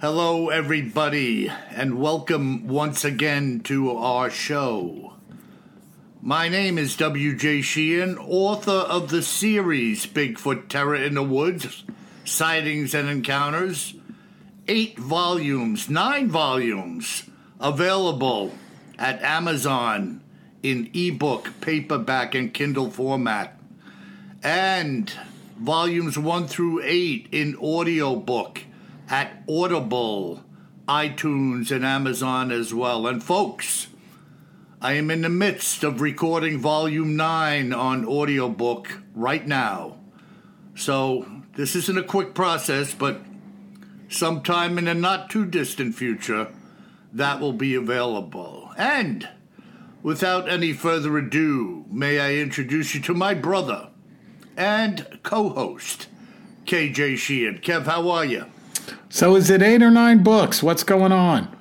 Hello, everybody, and welcome once again to our show. My name is W.J. Sheehan, author of the series Bigfoot Terror in the Woods Sightings and Encounters. Eight volumes, nine volumes, available at Amazon in ebook, paperback, and Kindle format. And volumes one through eight in audiobook at Audible, iTunes, and Amazon as well. And folks, I am in the midst of recording volume 9 on audiobook right now. So, this isn't a quick process, but sometime in the not too distant future, that will be available. And without any further ado, may I introduce you to my brother and co host, KJ Sheehan. Kev, how are you? So is it eight or nine books? What's going on?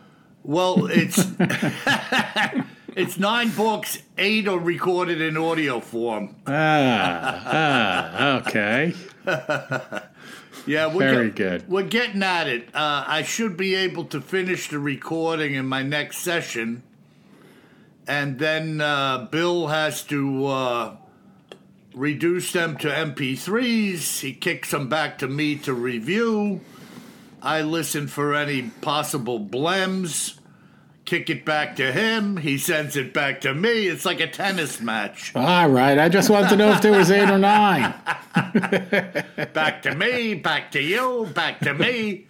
Well, it's it's nine books, eight are recorded in audio form. Ah, ah, okay. Yeah, we're Very get- good. We're getting at it. Uh, I should be able to finish the recording in my next session, and then uh, Bill has to uh, reduce them to MP3s. He kicks them back to me to review. I listen for any possible blems. Kick it back to him. He sends it back to me. It's like a tennis match. All right. I just wanted to know if there was eight or nine. Back to me, back to you, back to me.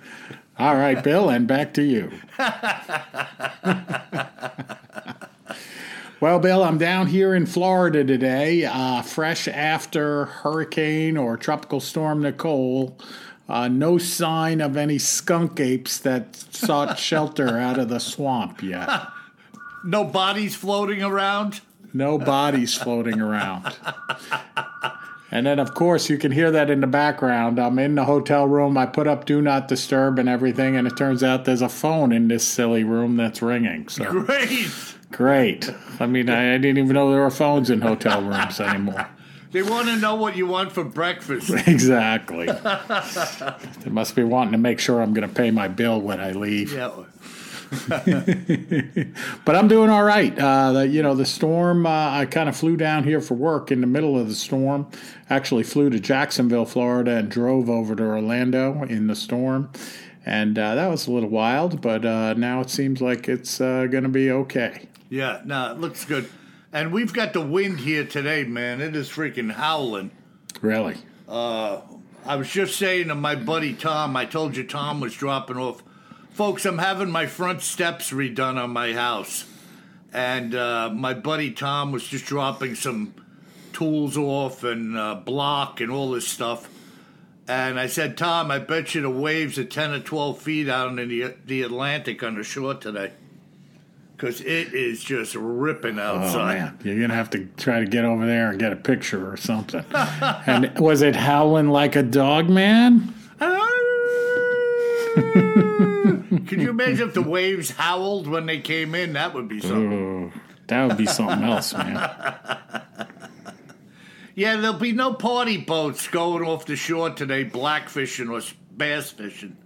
All right, Bill, and back to you. well, Bill, I'm down here in Florida today, uh, fresh after Hurricane or Tropical Storm Nicole. Uh, no sign of any skunk apes that sought shelter out of the swamp yet. No bodies floating around. No bodies floating around. And then, of course, you can hear that in the background. I'm in the hotel room. I put up Do Not Disturb and everything, and it turns out there's a phone in this silly room that's ringing. So Great. great. I mean, I, I didn't even know there were phones in hotel rooms anymore. They want to know what you want for breakfast. Exactly. they must be wanting to make sure I'm going to pay my bill when I leave. Yeah. But I'm doing all right. Uh, the, you know, the storm, uh, I kind of flew down here for work in the middle of the storm. Actually, flew to Jacksonville, Florida, and drove over to Orlando in the storm. And uh, that was a little wild, but uh, now it seems like it's uh, going to be okay. Yeah, no, it looks good. And we've got the wind here today, man. It is freaking howling. Really? I was just saying to my buddy Tom, I told you Tom was dropping off. Folks, I'm having my front steps redone on my house. And uh, my buddy Tom was just dropping some tools off and uh, block and all this stuff. And I said, Tom, I bet you the waves are 10 or 12 feet out in the, the Atlantic on the shore today. Because it is just ripping Oh, outside. man. You're going to have to try to get over there and get a picture or something. and was it howling like a dog, man? Could you imagine if the waves howled when they came in? That would be something. Oh, that would be something else, man. Yeah, there'll be no party boats going off the shore today, black fishing or bass fishing.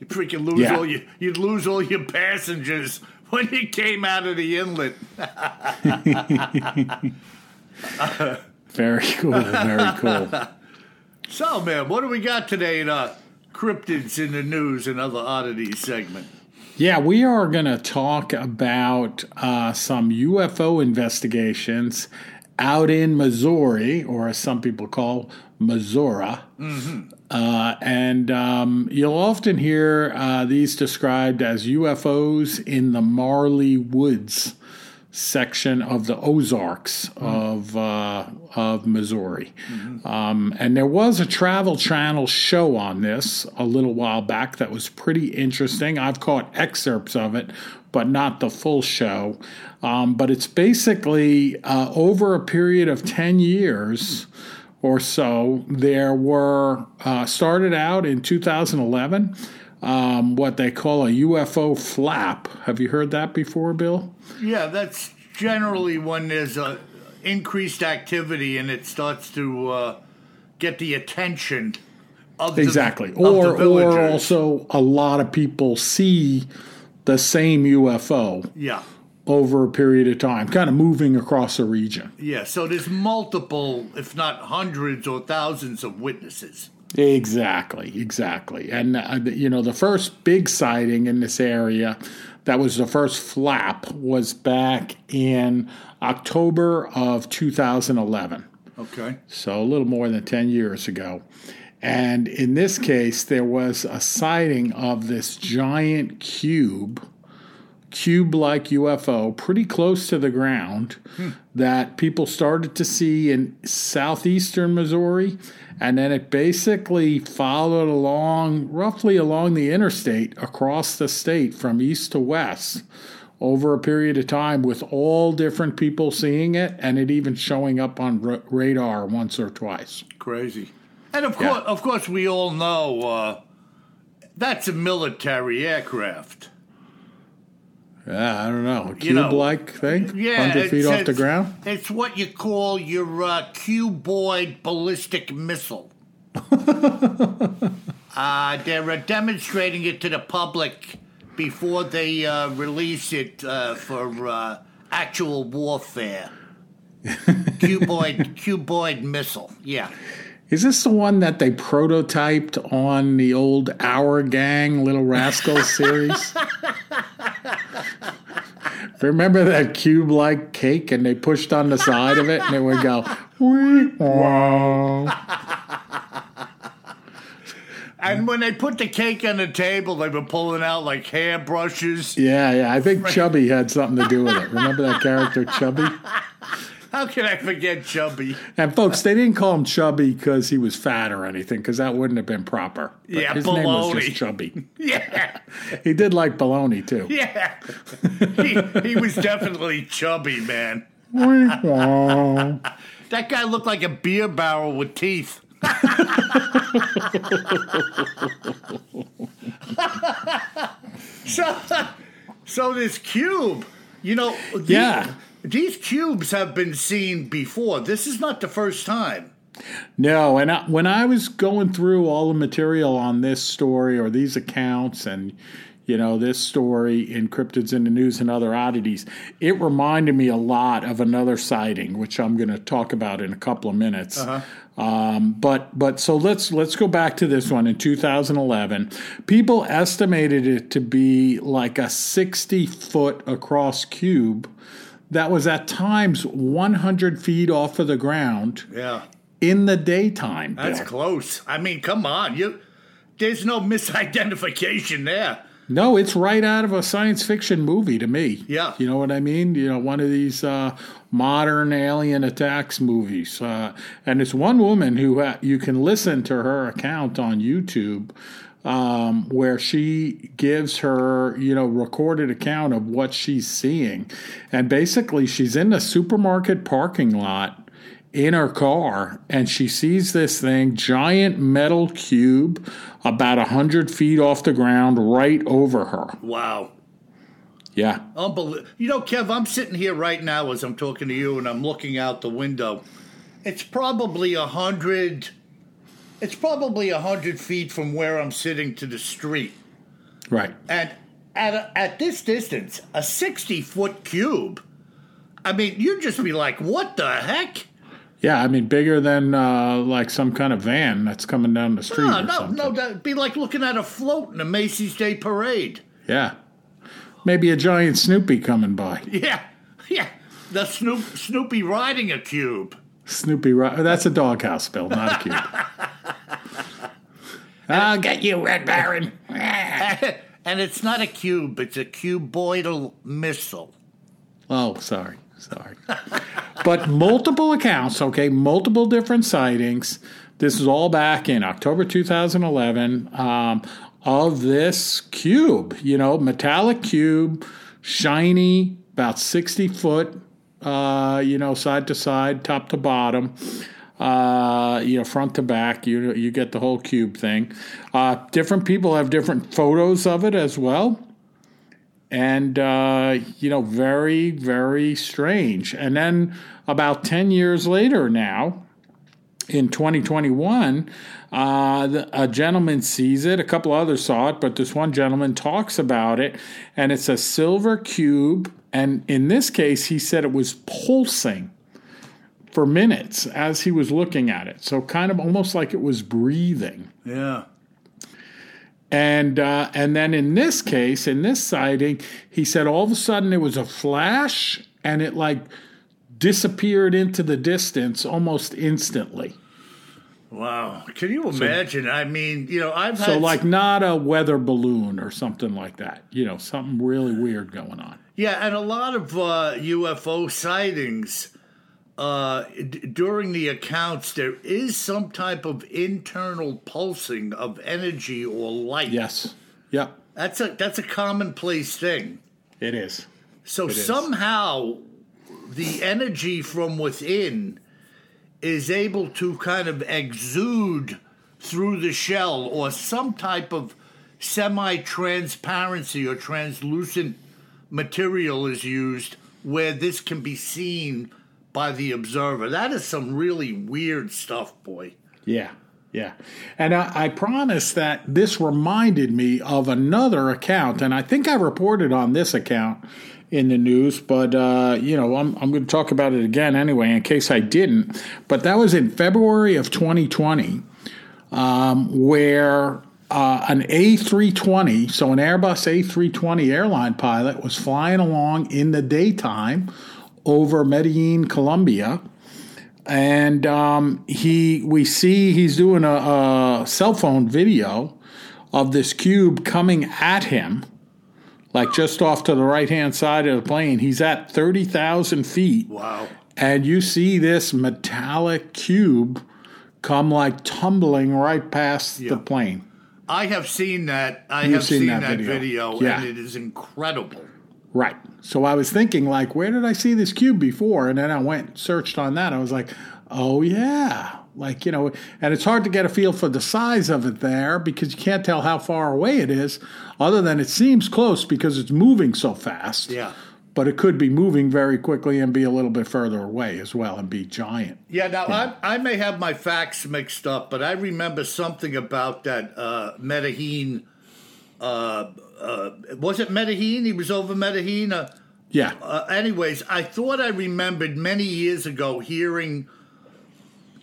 You freaking lose Yeah. all your you'd lose all your passengers when you came out of the inlet. Very cool. Very cool. So, man, what do we got today in uh, cryptids in the news and other oddities segment. Yeah, we are going to talk about uh, some UFO investigations out in Missouri, or as some people call Missouri. Mm-hmm. Uh, and um, you'll often hear uh, these described as UFOs in the Marley Woods section of the Ozarks mm-hmm. of uh, of Missouri. Mm-hmm. Um, and there was a Travel Channel show on this a little while back that was pretty interesting. I've caught excerpts of it, but not the full show. Um, but it's basically uh, over a period of ten years. Or so, there were uh, started out in 2011 um, what they call a UFO flap. Have you heard that before, Bill? Yeah, that's generally when there's a increased activity and it starts to uh, get the attention of exactly, the, or of or also a lot of people see the same UFO. Yeah. Over a period of time, kind of moving across a region. Yeah, so there's multiple, if not hundreds or thousands of witnesses. Exactly, exactly. And, uh, you know, the first big sighting in this area that was the first flap was back in October of 2011. Okay. So a little more than 10 years ago. And in this case, there was a sighting of this giant cube, cube like UFO, pretty close to the ground, hmm. that people started to see in southeastern Missouri and then it basically followed along, roughly along the interstate across the state from east to west over a period of time with all different people seeing it and it even showing up on r- radar once or twice. Crazy. And of course, of course, we all know uh, that's a military aircraft. Yeah, I don't know. A Cube-like thing? Yeah. 100 feet off the ground? It's what you call your uh, cuboid ballistic missile. uh, they're uh, demonstrating it to the public before they uh, release it uh, for uh, actual warfare. cuboid, cuboid missile, yeah. Is this the one that they prototyped on the old Our Gang Little Rascals series? Remember that cube like cake and they pushed on the side of it and it would go, And when they put the cake on the table, they were pulling out like hairbrushes. Yeah, yeah. I think Chubby had something to do with it. Remember that character, Chubby? How can I forget Chubby? And folks, they didn't call him Chubby because he was fat or anything, because that wouldn't have been proper. But yeah, his baloney. name was just Chubby. yeah, he did like baloney too. Yeah, he, he was definitely chubby, man. that guy looked like a beer barrel with teeth. so, so this cube, you know, yeah these cubes have been seen before. This is not the first time. No, and I, when I was going through all the material on this story or these accounts and you know this story in cryptids in the news and other oddities it reminded me a lot of another sighting which i'm going to talk about in a couple of minutes uh-huh. um, but but so let's let's go back to this one in 2011 people estimated it to be like a 60 foot across cube that was at times 100 feet off of the ground. Yeah. In the daytime. That's Bill. close. I mean, come on. You there's no misidentification there. No, it's right out of a science fiction movie to me. Yeah. You know what I mean? You know, one of these uh, modern alien attacks movies. Uh, and it's one woman who ha- you can listen to her account on YouTube um, where she gives her, you know, recorded account of what she's seeing. And basically, she's in the supermarket parking lot in her car and she sees this thing, giant metal cube, about a 100 feet off the ground, right over her. Wow. Yeah. Unbelievable. You know, Kev, I'm sitting here right now as I'm talking to you and I'm looking out the window. It's probably a hundred it's probably a hundred feet from where I'm sitting to the street. Right. And at a, at this distance, a sixty foot cube. I mean, you'd just be like, "What the heck?" Yeah, I mean bigger than uh, like some kind of van that's coming down the street. No, or no, something. no. That'd be like looking at a float in a Macy's Day Parade. Yeah, maybe a giant Snoopy coming by. Yeah, yeah. The Snoop, Snoopy riding a cube. Snoopy, ri- that's a doghouse, Bill, not a cube. I'll get you, Red Baron. and it's not a cube; it's a cuboidal missile. Oh, sorry, sorry. but multiple accounts, okay, multiple different sightings. This is all back in October 2011 um, of this cube, you know, metallic cube, shiny, about 60 foot, uh, you know, side to side, top to bottom. Uh, you know, front to back, you you get the whole cube thing. Uh, different people have different photos of it as well and uh, you know very very strange and then about 10 years later now in 2021 uh, a gentleman sees it a couple others saw it but this one gentleman talks about it and it's a silver cube and in this case he said it was pulsing for minutes as he was looking at it so kind of almost like it was breathing Yeah. and uh, and then in this case, in this sighting, he said all of a sudden it was a flash and it like disappeared into the distance almost instantly. Wow. Can you imagine? I mean, you know, I've had So like not a weather balloon or something like that. You know, something really weird going on. Yeah, and a lot of uh, UFO sightings uh, d- during the accounts, there is some type of internal pulsing of energy or light. Yes. Yep. That's a that's a commonplace thing. It is. So is. somehow the energy from within is able to kind of exude through the shell or some type of semi transparency or translucent material is used where this can be seen by the observer. That is some really weird stuff, boy. Yeah, yeah. And I, I promise that this reminded me of another account, and I think I reported on this account in the news, but uh, you know, I'm I'm going to talk about it again anyway, in case I didn't. But that was in February of 2020, um, where. Uh, an A320, so an Airbus A320 airline pilot was flying along in the daytime over Medellin, Colombia, and um, he we see he's doing a, a cell phone video of this cube coming at him like just off to the right hand side of the plane. He's at 30,000 feet. Wow. and you see this metallic cube come like tumbling right past the plane I have seen that. I You've have seen seen, that that, video. video, Yeah. and it is incredible. Right. So I was thinking, like, where did I see this cube before? And then I went and searched on that. I was like, oh, yeah. Like, you know, and it's hard to get a feel for the size of it there because you can't tell how far away it is, other than it seems close because it's moving so fast. Yeah. But it could be moving very quickly and be a little bit further away as well and be giant. Yeah, now I, I may have my facts mixed up, but I remember something about that uh, Medellin. Uh, uh, was it Medellin? He was over Medellin. Uh, Yeah. uh, anyways, I thought I remembered many years ago hearing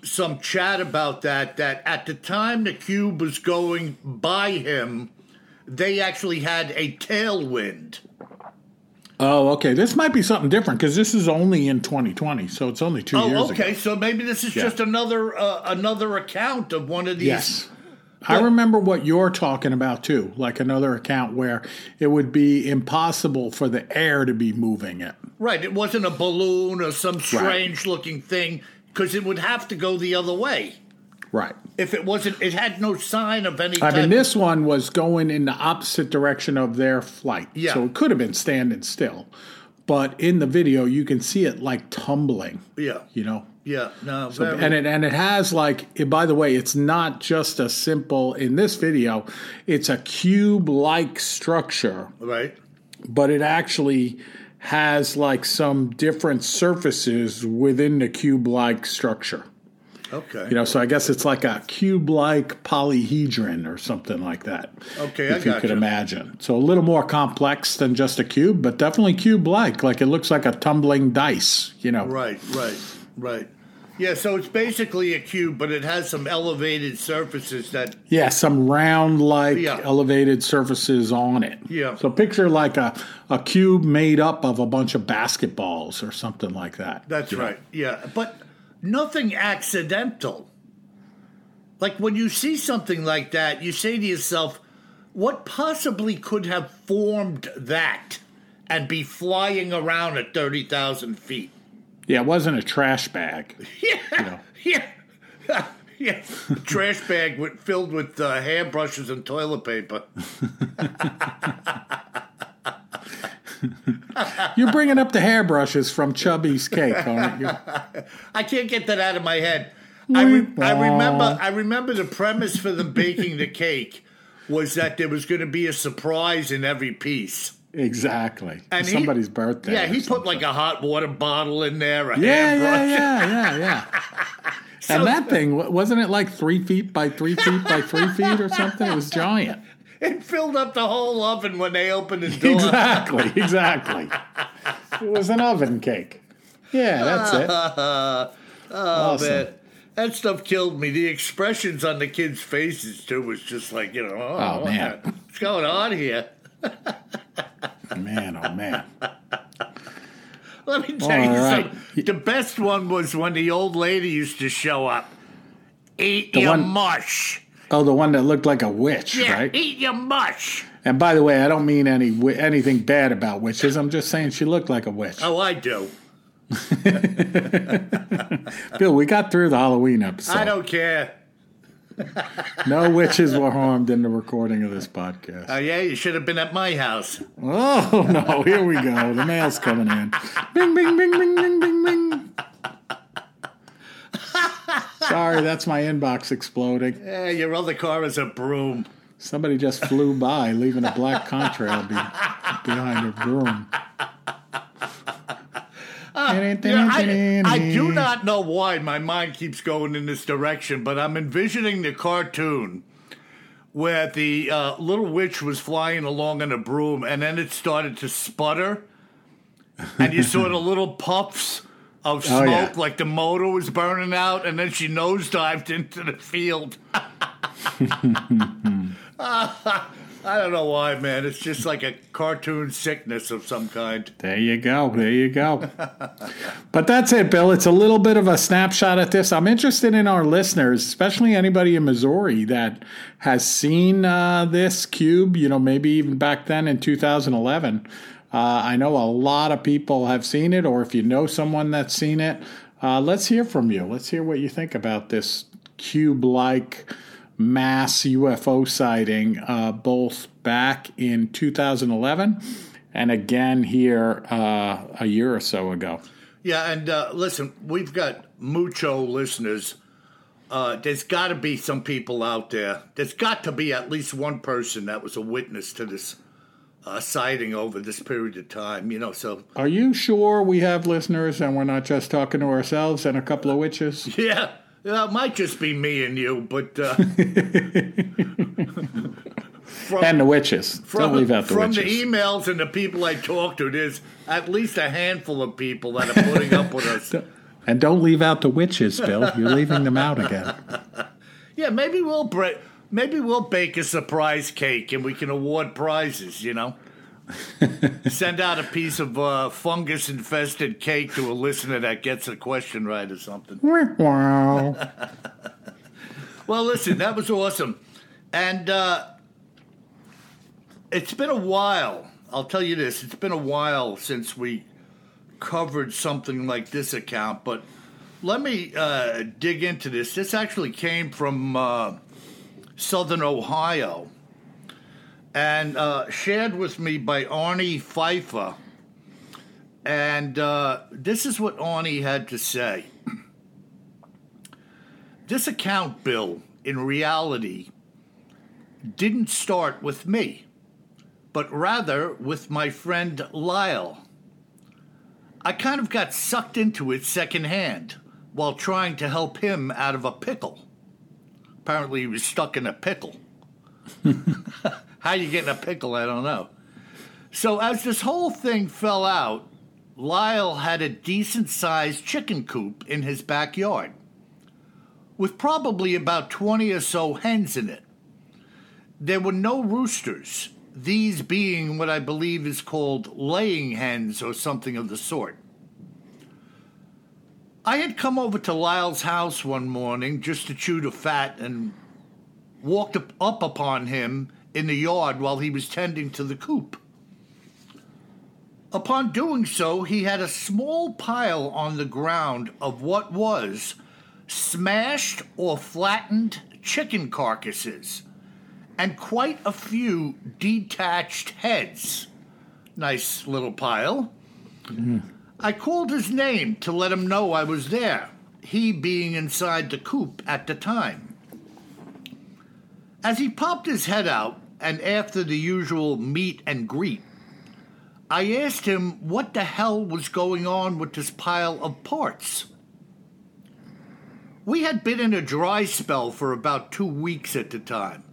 some chat about that. That at the time the cube was going by him, they actually had a tailwind. Oh, okay. This might be something different because this is only in 2020, so it's only two years Oh, ago. okay. So maybe this is Yeah. just another uh, another account of one of these. Yes. I remember what you're talking about too, like another account where it would be impossible for the air to be moving it. Right. It wasn't a balloon or some strange looking thing because it would have to go the other way. Right. If it wasn't, it had no sign of any I mean, this one was going in the opposite direction of their flight. Yeah. So it could have been standing still. But in the video, you can see it like tumbling, yeah. you know? Yeah. No. very, And it and it has like eh, by the way, it's not just a simple in this video, it's a cube like structure right. but it actually has like some different surfaces within the cube-like structure. Okay. You know, so I guess it's like a cube-like polyhedron or something like that. Okay, I if you could imagine. So a little more complex than just a cube, but definitely cube-like. Like it looks like a tumbling dice. You know. Right. Right. Right. Yeah, so it's basically a cube, but it has some elevated surfaces that. Yeah, some round like Yeah. elevated surfaces on it. Yeah. So picture like a, a cube made up of a bunch of basketballs or something like that. That's right. Yeah, but nothing accidental. Like when you see something like that, you say to yourself, what possibly could have formed that and be flying around at 30,000 feet? Yeah, it wasn't a trash bag. Yeah. Yeah. yeah. Trash bag with, filled with uh, hairbrushes and toilet paper. You're bringing up the hairbrushes from Chubby's cake, aren't you? I can't get that out of my head. I, re- I remember. I remember the premise for them baking the cake was that there was going to be a surprise in every piece. Exactly. And he- Somebody's birthday. Yeah, he put like a hot water bottle in there, a Yeah, yeah, hairbrush. yeah, yeah, yeah. and that thing wasn't it like three feet by three feet by three feet or something? It was giant. It filled up the whole oven when they opened the door. Exactly, exactly. It was an oven cake. Yeah, that's it. Oh Awesome. man, that stuff killed me. The expressions on the kids' faces too was just like you know, oh, Oh, man. what's going on here? Man, oh man. Let me tell All you right. something. The best one was when the old lady used to show up. Eat The your one- mush. Oh, the one that looked like a witch, Yeah, right? eat your mush. And by the way, I don't mean any anything bad about witches. I'm just saying she looked like a witch. Oh, I do. Bill, we got through the Halloween episode. I don't care. No witches were harmed in the recording of this podcast. Oh yeah, you should have been at my house. Oh no, here we go. The mail's coming in. Bing bing bing bing bing bing bing. Sorry, that's my inbox exploding. Yeah, your other car is a broom. Somebody just flew by, leaving a black contrail be, behind a broom. Yeah, I, I do not know why my mind keeps going in this direction, but I'm envisioning the cartoon where the uh, little witch was flying along in a broom and then it started to sputter, and you saw the little puffs of Oh, smoke yeah. like the motor was burning out, and then she nosedived into the field. I don't know why, man. It's just like a cartoon sickness of some kind. There you go. There you go. but that's it, Bill. It's a little bit of a snapshot at this. I'm interested in our listeners, especially anybody in Missouri that has seen uh, this cube, you know, maybe even back then in 2011. Uh, I know a lot of people have seen it, or if you know someone that's seen it, uh, let's hear from you. Let's hear what you think about this cube like mass UFO sighting, uh, both back in 2011 and again here uh, a year or so ago. Yeah, and uh, listen, we've got mucho listeners. Uh, there's got to be some people out there. There's got to be at least one person that was a witness to this uh, sighting over this period of time. You know, so Are you sure we have listeners and we're not just talking to ourselves and a couple of witches? yeah, yeah, it might just be me and you, but uh, from, And the witches. from, Don't leave out the from witches. the emails and the people I talk to, there's at least a handful of people that are putting up with us. and don't leave out the witches, Bill. You're leaving them out again. Yeah, maybe we'll break. Maybe we'll bake a surprise cake and we can award prizes. You know, send out a piece of uh, fungus-infested cake to a listener that gets a question right or something. wow. Well, listen, that was awesome, and uh, it's been a while. I'll tell you this: it's been a while since we covered something like this account. But let me uh, dig into this. This actually came from uh, Southern Ohio, and uh, shared with me by Arnie Pfeiffer. And uh, this is what Arnie had to say. This account, Bill, in reality, didn't start with me, but rather with my friend Lyle. I kind of got sucked into it secondhand while trying to help him out of a pickle. Apparently, he was stuck in a pickle. How you get in a pickle, I don't know. So, as this whole thing fell out, Lyle had a decent sized chicken coop in his backyard, with probably about 20 or so hens in it. There were no roosters, these being what I believe is called laying hens or something of the sort. I had come over to Lyle's house one morning just to chew the fat and walked up upon him in the yard while he was tending to the coop. Upon doing so, he had a small pile on the ground of what was smashed or flattened chicken carcasses and quite a few detached heads. Nice little pile. Mm. I called his name to let him know I was there, he being inside the coop at the time. As he popped his head out, and after the usual meet and greet, I asked him what the hell was going on with this pile of parts. We had been in a dry spell for about two weeks at the time,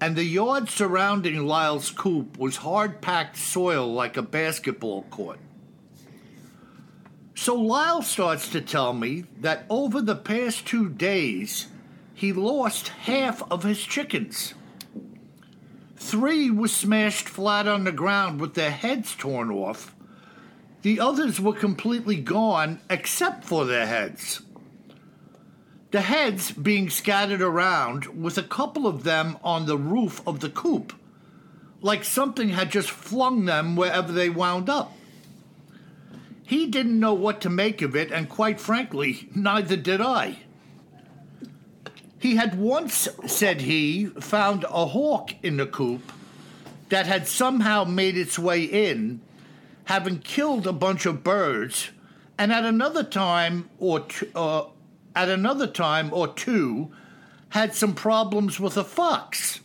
and the yard surrounding Lyle's coop was hard packed soil like a basketball court. So Lyle starts to tell me that over the past two days, he lost half of his chickens. Three were smashed flat on the ground with their heads torn off. The others were completely gone except for their heads. The heads being scattered around with a couple of them on the roof of the coop, like something had just flung them wherever they wound up. He didn't know what to make of it, and quite frankly, neither did I. He had once, said he, found a hawk in the coop that had somehow made its way in, having killed a bunch of birds, and at another time or two, uh, at another time or two had some problems with a fox,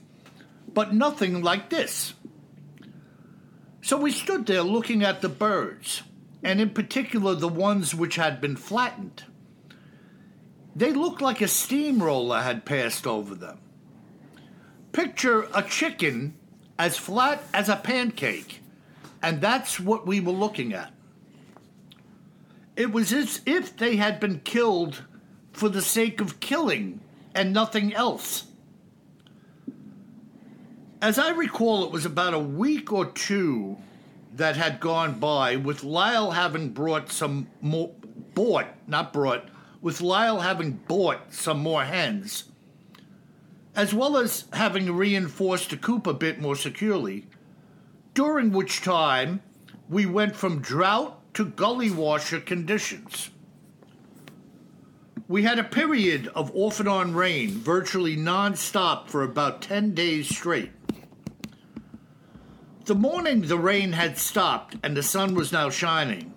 but nothing like this. So we stood there looking at the birds, and in particular the ones which had been flattened. They looked like a steamroller had passed over them. Picture a chicken as flat as a pancake, and that's what we were looking at. It was as if they had been killed for the sake of killing and nothing else. As I recall, it was about a week or two that had gone by with Lyle having brought some more, bought, not brought, with Lyle having bought some more hens, as well as having reinforced the coop a bit more securely, during which time we went from drought to gully washer conditions. We had a period of off and on rain, virtually non stop for about 10 days straight. The morning the rain had stopped and the sun was now shining,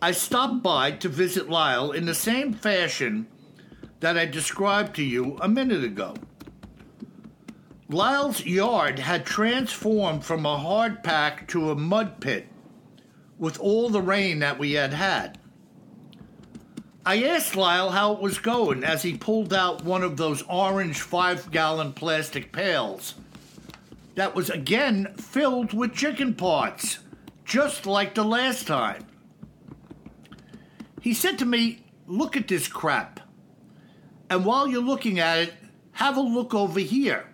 I stopped by to visit Lyle in the same fashion that I described to you a minute ago. Lyle's yard had transformed from a hard pack to a mud pit with all the rain that we had had. I asked Lyle how it was going as he pulled out one of those orange five gallon plastic pails that was again filled with chicken parts, just like the last time. He said to me, Look at this crap. And while you're looking at it, have a look over here.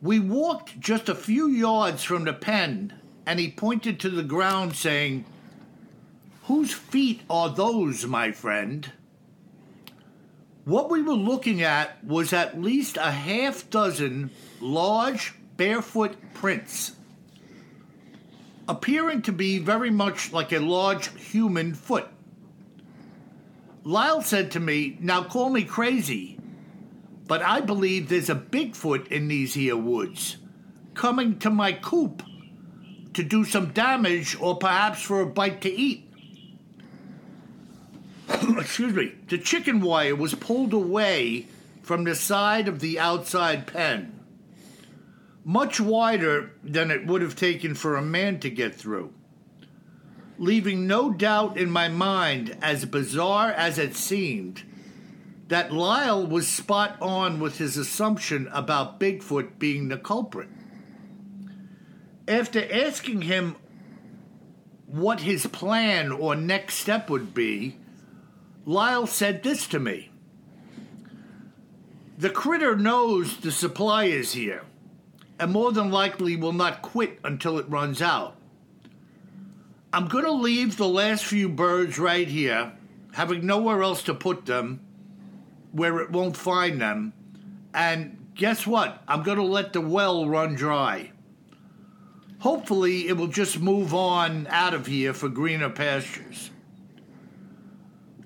We walked just a few yards from the pen, and he pointed to the ground, saying, Whose feet are those, my friend? What we were looking at was at least a half dozen large barefoot prints appearing to be very much like a large human foot. Lyle said to me, Now call me crazy, but I believe there's a Bigfoot in these here woods coming to my coop to do some damage or perhaps for a bite to eat. Excuse me. The chicken wire was pulled away from the side of the outside pen much wider than it would have taken for a man to get through, leaving no doubt in my mind, as bizarre as it seemed, that Lyle was spot on with his assumption about Bigfoot being the culprit. After asking him what his plan or next step would be, Lyle said this to me. The critter knows the supply is here, and more than likely will not quit until it runs out. I'm going to leave the last few birds right here, having nowhere else to put them where it won't find them. And guess what? I'm going to let the well run dry. Hopefully, it will just move on out of here for greener pastures.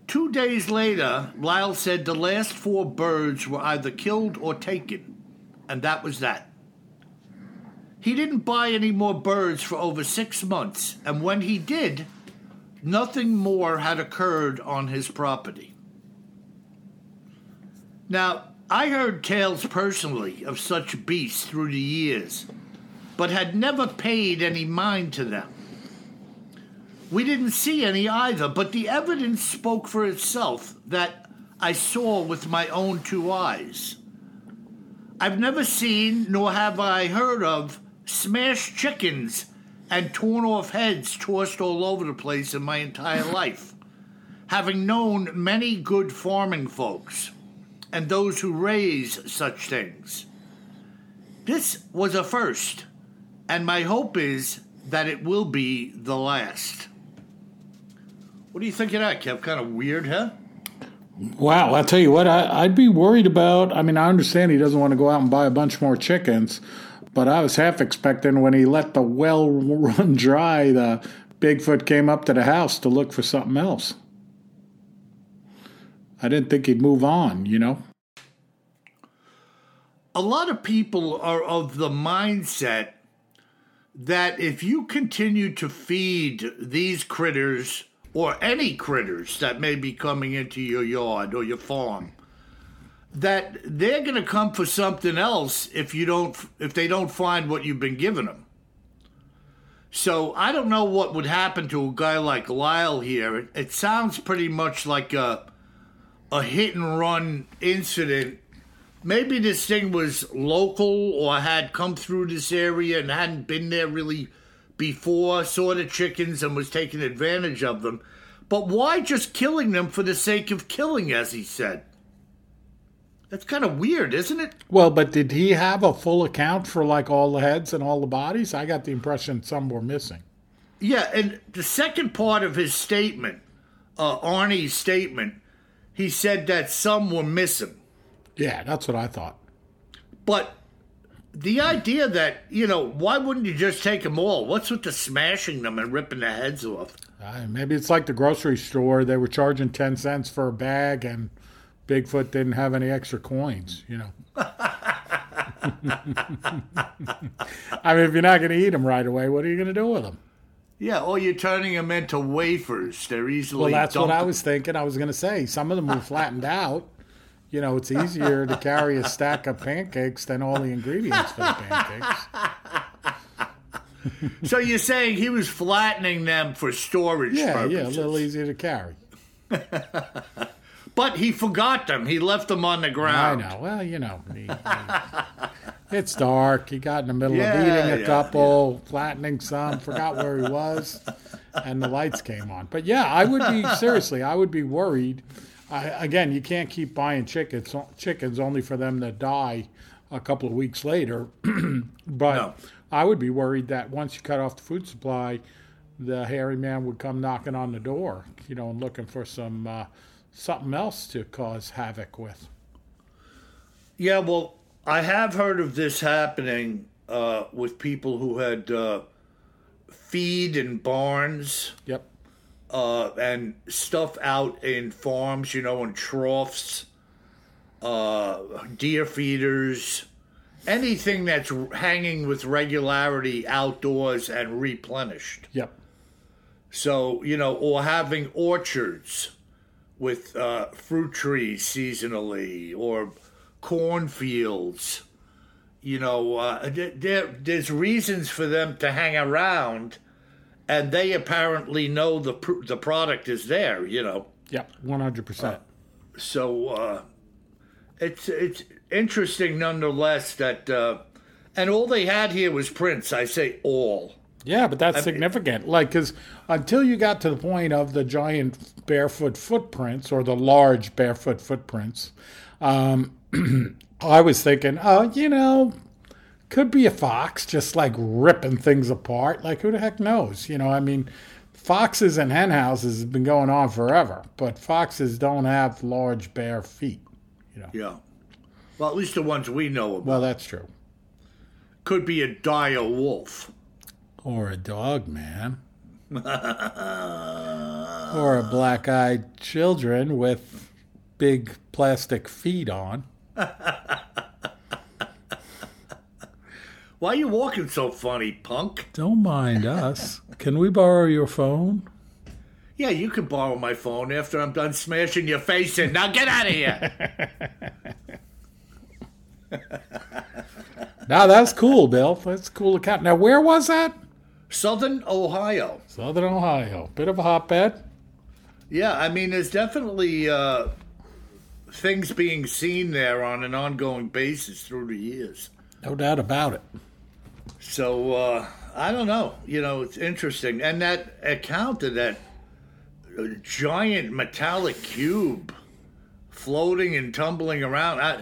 Two days later, Lyle said the last four birds were either killed or taken, and that was that. He didn't buy any more birds for over six months, and when he did, nothing more had occurred on his property. Now, I heard tales personally of such beasts through the years, but had never paid any mind to them. We didn't see any either, but the evidence spoke for itself that I saw with my own two eyes. I've never seen, nor have I heard of, smashed chickens and torn off heads tossed all over the place in my entire life, having known many good farming folks and those who raise such things. This was a first, and my hope is that it will be the last. What do you think of that, Kev? Kind of weird, huh? Wow, I'll tell you what, I, would be worried about. I mean, I understand he doesn't want to go out and buy a bunch more chickens, but I was half expecting when he let the well run dry, the Bigfoot came up to the house to look for something else. I didn't think he'd move on, you know? A lot of people are of the mindset that if you continue to feed these critters or any critters that may be coming into your yard or your farm, that they're going to come for something else if you don't if they don't find what you've been giving them. So I don't know what would happen to a guy like Lyle here. It, it sounds pretty much like a a hit and run incident. Maybe this thing was local or had come through this area and hadn't been there really before, saw the chickens and was taking advantage of them. But why just killing them for the sake of killing, as he said? That's kind of weird, isn't it? Well, but did he have a full account for like all the heads and all the bodies? I got the impression some were missing. Yeah, and the second part of his statement, uh, Arnie's statement, he said that some were missing. Yeah, that's what I thought. But the idea that, you know, why wouldn't you just take them all? What's with the smashing them and ripping the heads off? Uh, maybe it's like the grocery store. They were charging 10 cents for a bag and Bigfoot didn't have any extra coins, you know. I mean, if you're not going to eat them right away, what are you going to do with them? Yeah, or you're turning them into wafers. They're easily. Well, that's dumped. what I was thinking. I was going to say some of them were flattened out. You know, it's easier to carry a stack of pancakes than all the ingredients for the pancakes. so you're saying he was flattening them for storage yeah, purposes? Yeah, a little easier to carry. but he forgot them. He left them on the ground. I know. Well, you know, he, he, it's dark. He got in the middle yeah, of eating a yeah, couple, flattening some, forgot where he was, and the lights came on. But yeah, I would be seriously, I would be worried. I, again, you can't keep buying chickens chickens only for them to die a couple of weeks later. but no. I would be worried that once you cut off the food supply, the hairy man would come knocking on the door, you know, and looking for some uh, something else to cause havoc with. Yeah, well, I have heard of this happening uh, with people who had uh, feed in barns. Yep. Uh, and stuff out in farms, you know, in troughs, uh, deer feeders, anything that's hanging with regularity outdoors and replenished. Yep. So, you know, or having orchards with uh, fruit trees seasonally or cornfields. You know, uh, there, there's reasons for them to hang around, and they apparently know the the product is there. You know. Yeah, one hundred percent. So uh, it's it's interesting nonetheless that, uh, and all they had here was prints. I say all. Yeah, but that's significant. Like, because until you got to the point of the giant barefoot footprints or the large barefoot footprints, um, I was thinking, oh, you know, could be a fox just like ripping things apart. Like, who the heck knows? You know, I mean, foxes and hen houses have been going on forever, but foxes don't have large bare feet. you Yeah. Well, at least the ones we know about. Well, that's true. Could be a dire wolf. Or a dog, man. or a black eyed children with big plastic feet on. Why are you walking so funny, punk? Don't mind us. Can we borrow your phone? Yeah, you can borrow my phone after I'm done smashing your face in. Now get out of here. Now that's cool, Bill. That's a cool account. Now where was that? Southern Ohio. Southern Ohio. Bit of a hotbed. Yeah, I mean, there's definitely uh, things being seen there on an ongoing basis through the years. No doubt about it. So uh, I don't know. You know, it's interesting, and that account of that giant metallic cube floating and tumbling around. I,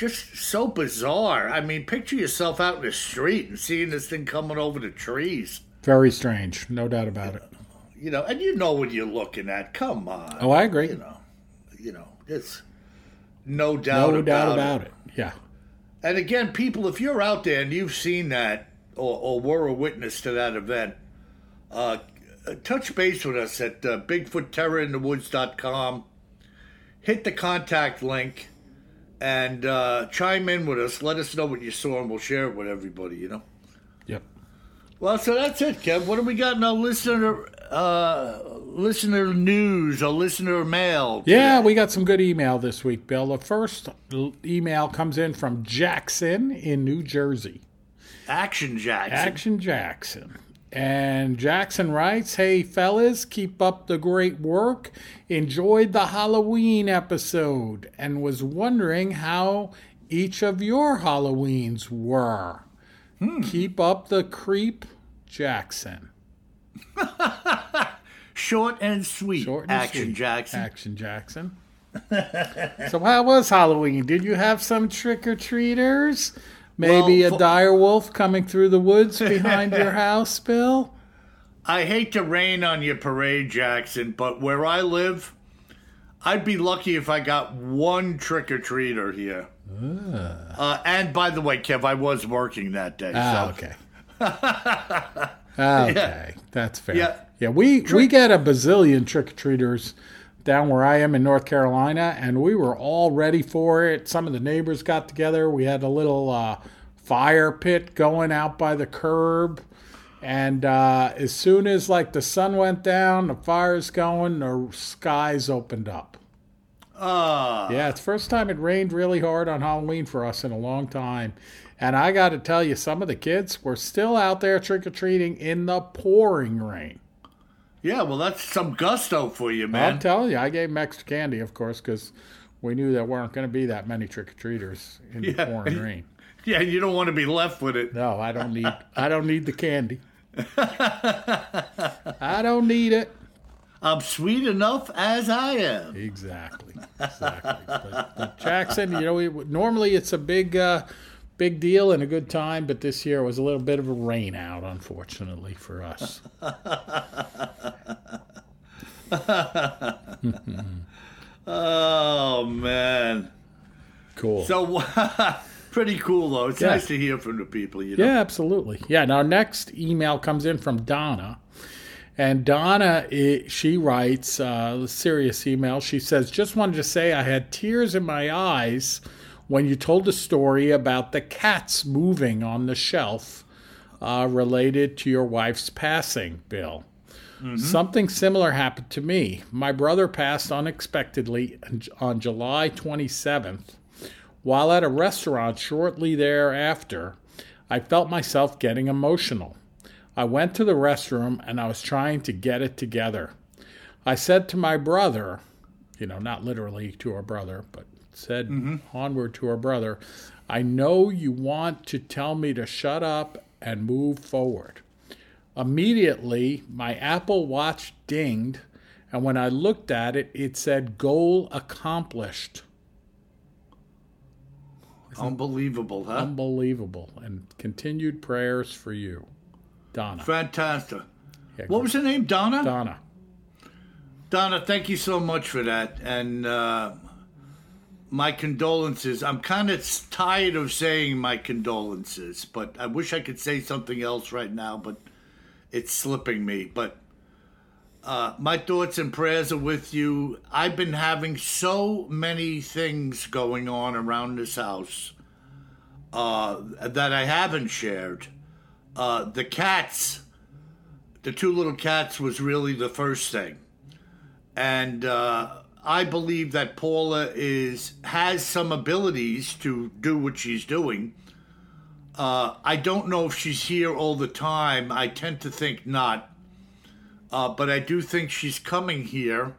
just so bizarre. I mean, picture yourself out in the street and seeing this thing coming over the trees. Very strange. No doubt about it. You know, and you know what you're looking at. Come on. Oh, I agree. You know, you know, it's no doubt. No about doubt it. about it. Yeah. And again, people, if you're out there and you've seen that or, or were a witness to that event, uh, touch base with us at uh, BigfootTerrorInTheWoods.com. Hit the contact link and uh, chime in with us. Let us know what you saw, and we'll share it with everybody. You know. Yep. Well, so that's it, Kev. What do we got in our listener uh, listener news or listener mail? Yeah, we got some good email this week, Bill. The first email comes in from Jackson in New Jersey. Action Jackson. Action Jackson. And Jackson writes, Hey fellas, keep up the great work. Enjoyed the Halloween episode and was wondering how each of your Halloweens were. Keep up the creep, Jackson. Short and sweet. Short and Action sweet. Jackson. Action Jackson. so how was Halloween? Did you have some trick or treaters? Maybe Well, a dire wolf coming through the woods behind your house, Bill? I hate to rain on your parade, Jackson, but where I live, I'd be lucky if I got one trick or treater here. Uh, and by the way, Kev, I was working that day. Ah, so. okay. Okay, that's fair. Yeah. Yeah, we we get a bazillion trick or treaters down where I am in North Carolina, and we were all ready for it. Some of the neighbors got together. We had a little uh, fire pit going out by the curb, and uh, as soon as like the sun went down, the fire's going, the skies opened up. Ah, Yeah, it's the first time it rained really hard on Halloween for us in a long time. And I got to tell you, some of the kids were still out there trick or treating in the pouring rain. yeah, well, that's some gusto for you, man. I'm telling you, I gave them extra candy, of course, because we knew there weren't going to be that many trick or treaters in the pouring rain. yeah, you don't want to be left with it. No, I don't need. I don't need the candy. I don't need it. I'm sweet enough as I am. Exactly. Exactly. but, but Jackson, you know, we, normally it's a big, uh, big deal and a good time, but this year was a little bit of a rain out, unfortunately for us. Oh man. Cool. So pretty cool though. It's nice to hear from the people. You know. yeah, absolutely. Yeah. Now, next email comes in from Donna. And Donna, she writes uh, a serious email. She says, Just wanted to say I had tears in my eyes when you told the story about the cats moving on the shelf uh, related to your wife's passing, Bill. Something similar happened to me. My brother passed unexpectedly on July 27th. While at a restaurant shortly thereafter, I felt myself getting emotional. I went to the restroom and I was trying to get it together. I said to my brother, you know, not literally to our brother, but said onward to our brother, I know you want to tell me to shut up and move forward. Immediately, my Apple Watch dinged, and when I looked at it, it said goal accomplished. Unbelievable, huh? Unbelievable. And continued prayers for you, Donna. Fantastic. Yeah, What was her name? Donna? Donna? Donna, thank you so much for that. And uh, my condolences. I'm kind of tired of saying my condolences, but I wish I could say something else right now, but it's slipping me. But uh, my thoughts and prayers are with you. I've been having so many things going on around this house uh, that I haven't shared. Uh, the cats, the two little cats, was really the first thing and uh, I believe that Paula is has some abilities to do what she's doing. Uh, I don't know if she's here all the time. I tend to think not, uh, but I do think she's coming here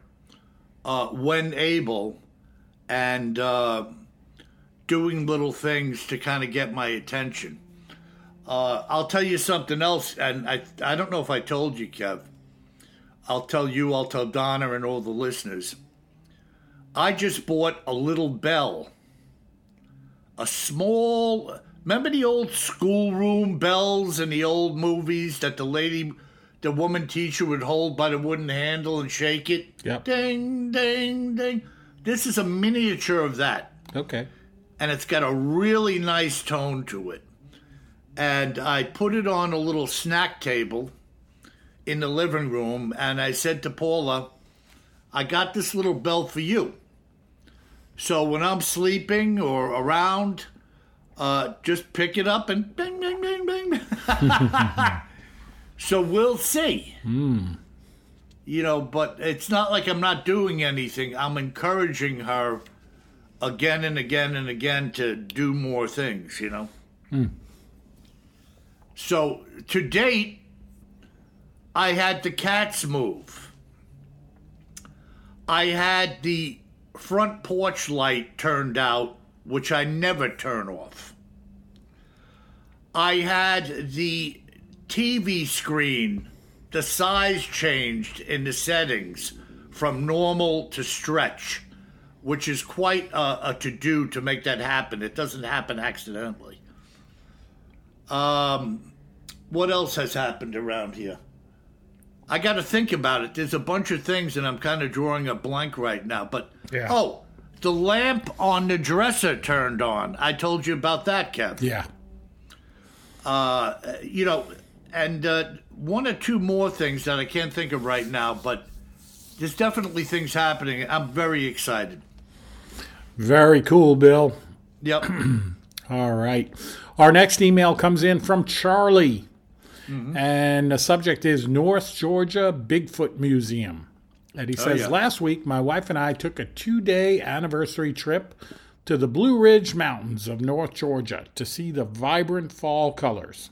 uh, when able and uh, doing little things to kind of get my attention. Uh, I'll tell you something else, and I I don't know if I told you, Kev. I'll tell you, I'll tell Donna and all the listeners. I just bought a little bell. A small, remember the old schoolroom bells in the old movies that the lady, the woman teacher would hold by the wooden handle and shake it? Yep. Ding, ding, ding. This is a miniature of that Okay. and it's got a really nice tone to it. And I put it on a little snack table in the living room, and I said to Paula, I got this little bell for you. So when I'm sleeping or around, uh, just pick it up and bing, bing, bing, bing. so we'll see. You know, but it's not like I'm not doing anything. I'm encouraging her again and again and again to do more things, you know? So to date, I had the cats move. I had the front porch light turned out, which I never turn off. I had the TV screen, the size changed in the settings from normal to stretch, which is quite a, a to do to make that happen. It doesn't happen accidentally. Um, what else has happened around here? I got to think about it. There's a bunch of things, and I'm kind of drawing a blank right now. But Yeah. oh, the lamp on the dresser turned on. I told you about that, Kev. Yeah. Uh, you know, and uh, one or two more things that I can't think of right now, but there's definitely things happening. I'm very excited. Very cool, Bill. Yep. All right. Our next email comes in from Charlie. Mm-hmm. And the subject is North Georgia Bigfoot Museum. And he oh, says, yeah. Last week, my wife and I took a two day anniversary trip to the Blue Ridge Mountains of North Georgia to see the vibrant fall colors.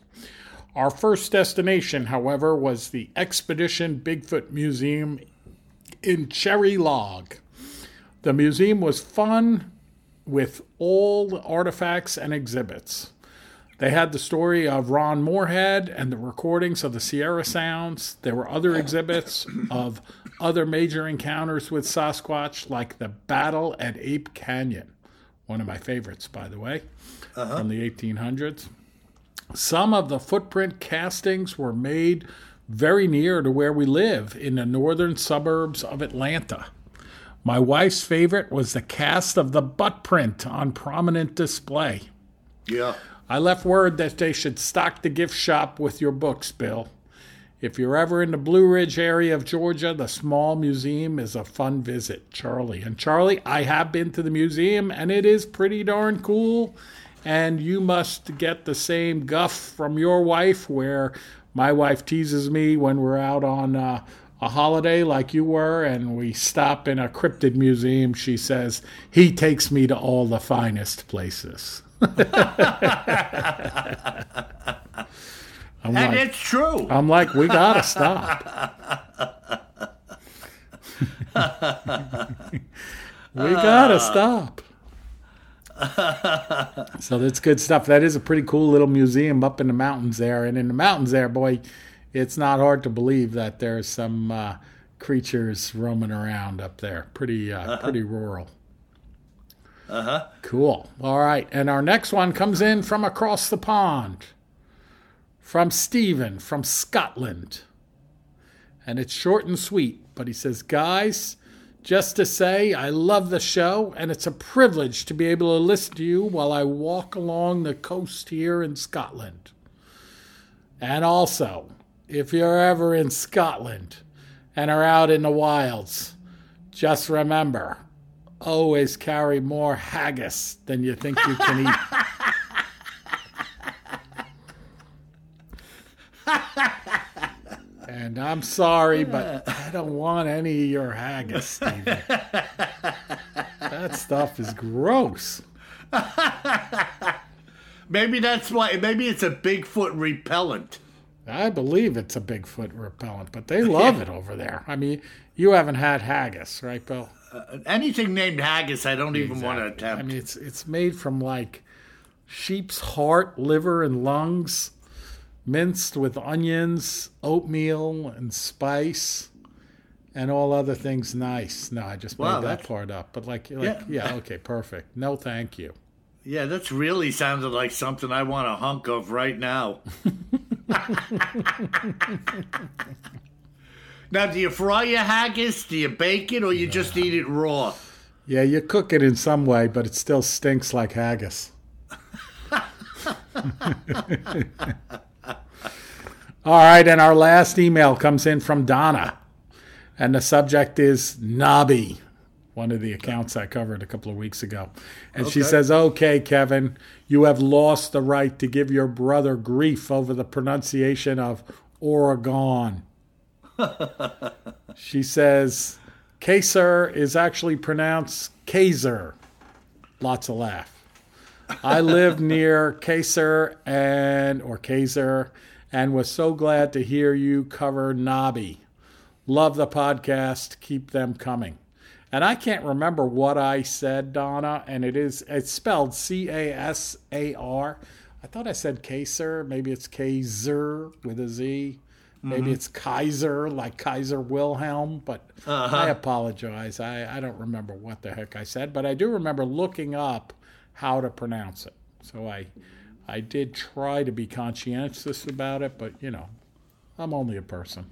Our first destination, however, was the Expedition Bigfoot Museum in Cherry Log. The museum was fun with old artifacts and exhibits. They had the story of Ron Morehead and the recordings of the Sierra Sounds. There were other exhibits of other major encounters with Sasquatch, like the battle at Ape Canyon, one of my favorites, by the way, uh-huh. from the 1800s. Some of the footprint castings were made very near to where we live in the northern suburbs of Atlanta. My wife's favorite was the cast of the butt print on prominent display. yeah. I left word that they should stock the gift shop with your books, Bill. If you're ever in the Blue Ridge area of Georgia, the small museum is a fun visit, Charlie. And Charlie, I have been to the museum and it is pretty darn cool. And you must get the same guff from your wife, where my wife teases me when we're out on uh, a holiday like you were and we stop in a cryptid museum. She says, He takes me to all the finest places. I'm And like, it's true. I'm like, we gotta stop. we gotta stop. so that's good stuff. That is a pretty cool little museum up in the mountains there. And in the mountains there, boy, it's not hard to believe that there's some uh, creatures roaming around up there. Pretty uh, pretty rural. Uh huh. Cool. All right. And our next one comes in from across the pond from Stephen from Scotland. And it's short and sweet, but he says, Guys, just to say, I love the show, and it's a privilege to be able to listen to you while I walk along the coast here in Scotland. And also, if you're ever in Scotland and are out in the wilds, just remember always carry more haggis than you think you can eat. and I'm sorry, but I don't want any of your haggis, Steven. that stuff is gross. Maybe that's why. Maybe it's a Bigfoot repellent. I believe it's a Bigfoot repellent, but they love it over there. I mean, you haven't had haggis, right, Bill? Uh, anything named haggis, I don't even want to Exactly. attempt. I mean, it's it's made from like sheep's heart, liver, and lungs, minced with onions, oatmeal, and spice, and all other things nice. No, I just made Wow, that part up. But like, like Yeah. yeah, okay, perfect. No, thank you. yeah, that's really sounded like something I want a hunk of right now. now, do you fry your haggis? Do you bake it, or you just eat it raw? Yeah, you cook it in some way, but it still stinks like haggis. All right, and our last email comes in from Donna, and the subject is Knobby, one of the accounts I covered a couple of weeks ago. And she says, Okay, Kevin, you have lost the right to give your brother grief over the pronunciation of Oregon. she says, Kaiser is actually pronounced Kaiser. Lots of laugh. I live near Kaiser and or Kaiser and was so glad to hear you cover Knobby. Love the podcast. Keep them coming. And I can't remember what I said, Donna, and it is it's spelled C A S A R. I thought I said Kaiser. Maybe it's Kaiser with a Z. Maybe it's Kaiser, like Kaiser Wilhelm, but I apologize. I, I don't remember what the heck I said, but I do remember looking up how to pronounce it. So I I did try to be conscientious about it, but you know, I'm only a person.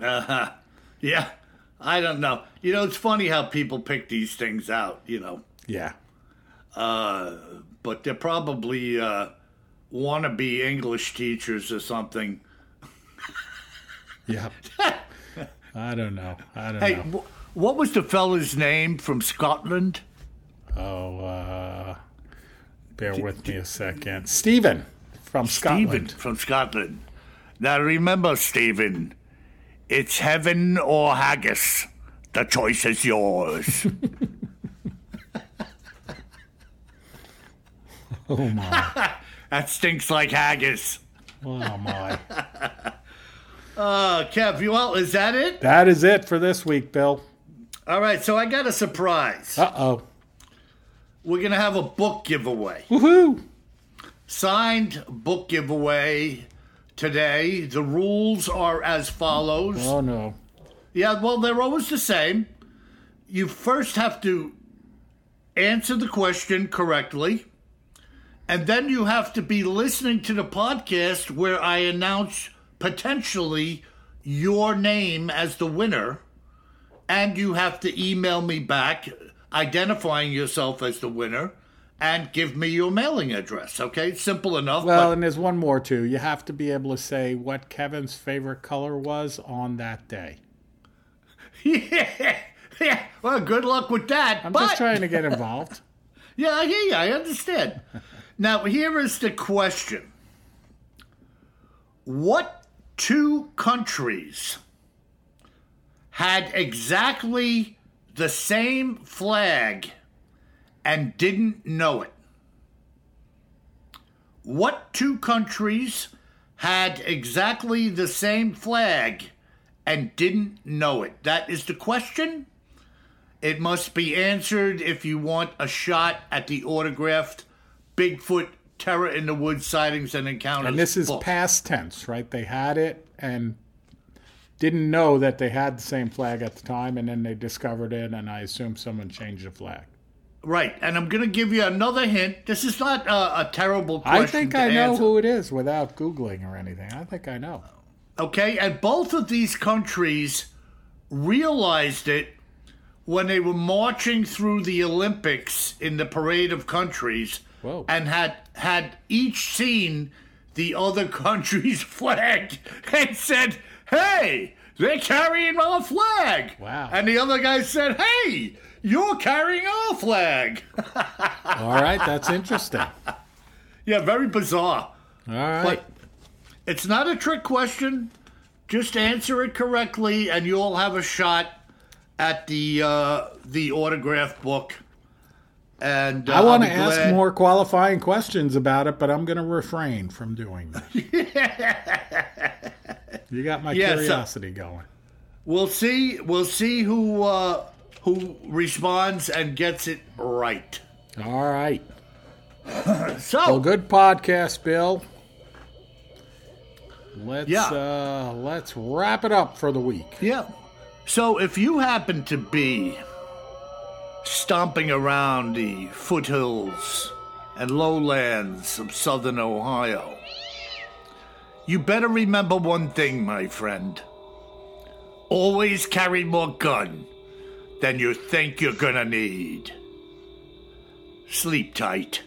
Uh-huh. Yeah, I don't know. You know, it's funny how people pick these things out. You know, Yeah. uh, but they're probably uh, wannabe English teachers or something. Yeah. I don't know. I don't Hey, know. wh- what was the fella's name from Scotland? Oh, uh, bear with me a second. Stephen from Stephen Scotland. from Scotland. Now remember, Stephen, it's heaven or haggis. The choice is yours. Oh my. that stinks like haggis. Oh my. Uh, Kev, you well, is that it? That is it for this week, Bill. All right, so I got a surprise. Uh oh. We're going to have a book giveaway. Woohoo! Signed book giveaway today. The rules are as follows. Oh no. Yeah, well, they're always the same. You first have to answer the question correctly, and then you have to be listening to the podcast where I announce potentially your name as the winner, and you have to email me back identifying yourself as the winner and give me your mailing address. Okay, simple enough. Well, but and there's one more too. You have to be able to say what Kevin's favorite color was on that day. yeah, yeah. Well, good luck with that. I'm but just trying to get involved. Yeah, I hear you. I understand. now, here is the question What two countries had exactly the same flag and didn't know it? What two countries had exactly the same flag and didn't know it? That is the question. It must be answered if you want a shot at the autographed Bigfoot Terror in the Woods sightings and encounters. And this is book. past tense, right? They had it and didn't know that they had the same flag at the time, and then they discovered it, and I assume someone changed the flag. Right, and I'm going to give you another hint. This is not a, a terrible question. I think I know answer. who it is without Googling or anything. I think I know. Okay, and both of these countries realized it when they were marching through the Olympics in the parade of countries Whoa. and had had each seen the other country's flag and said, "Hey, they're carrying our flag." Wow. And the other guy said, "Hey, you're carrying our flag." All right, that's interesting. Yeah, very bizarre. right. But it's not a trick question. Just answer it correctly, and you'll have a shot at the uh, the autograph book. And uh, I want to ask glad- more qualifying questions about it, but I'm going to refrain from doing that. you got my Yeah, so- curiosity going. We'll see. We'll see who uh, who responds and gets it right. All right. So Well, good podcast, Bill. Let's Yeah. uh, let's wrap it up for the week. Yeah. So if you happen to be stomping around the foothills and lowlands of southern Ohio, you better remember one thing, my friend. Always carry more gun than you think you're gonna need. Sleep tight.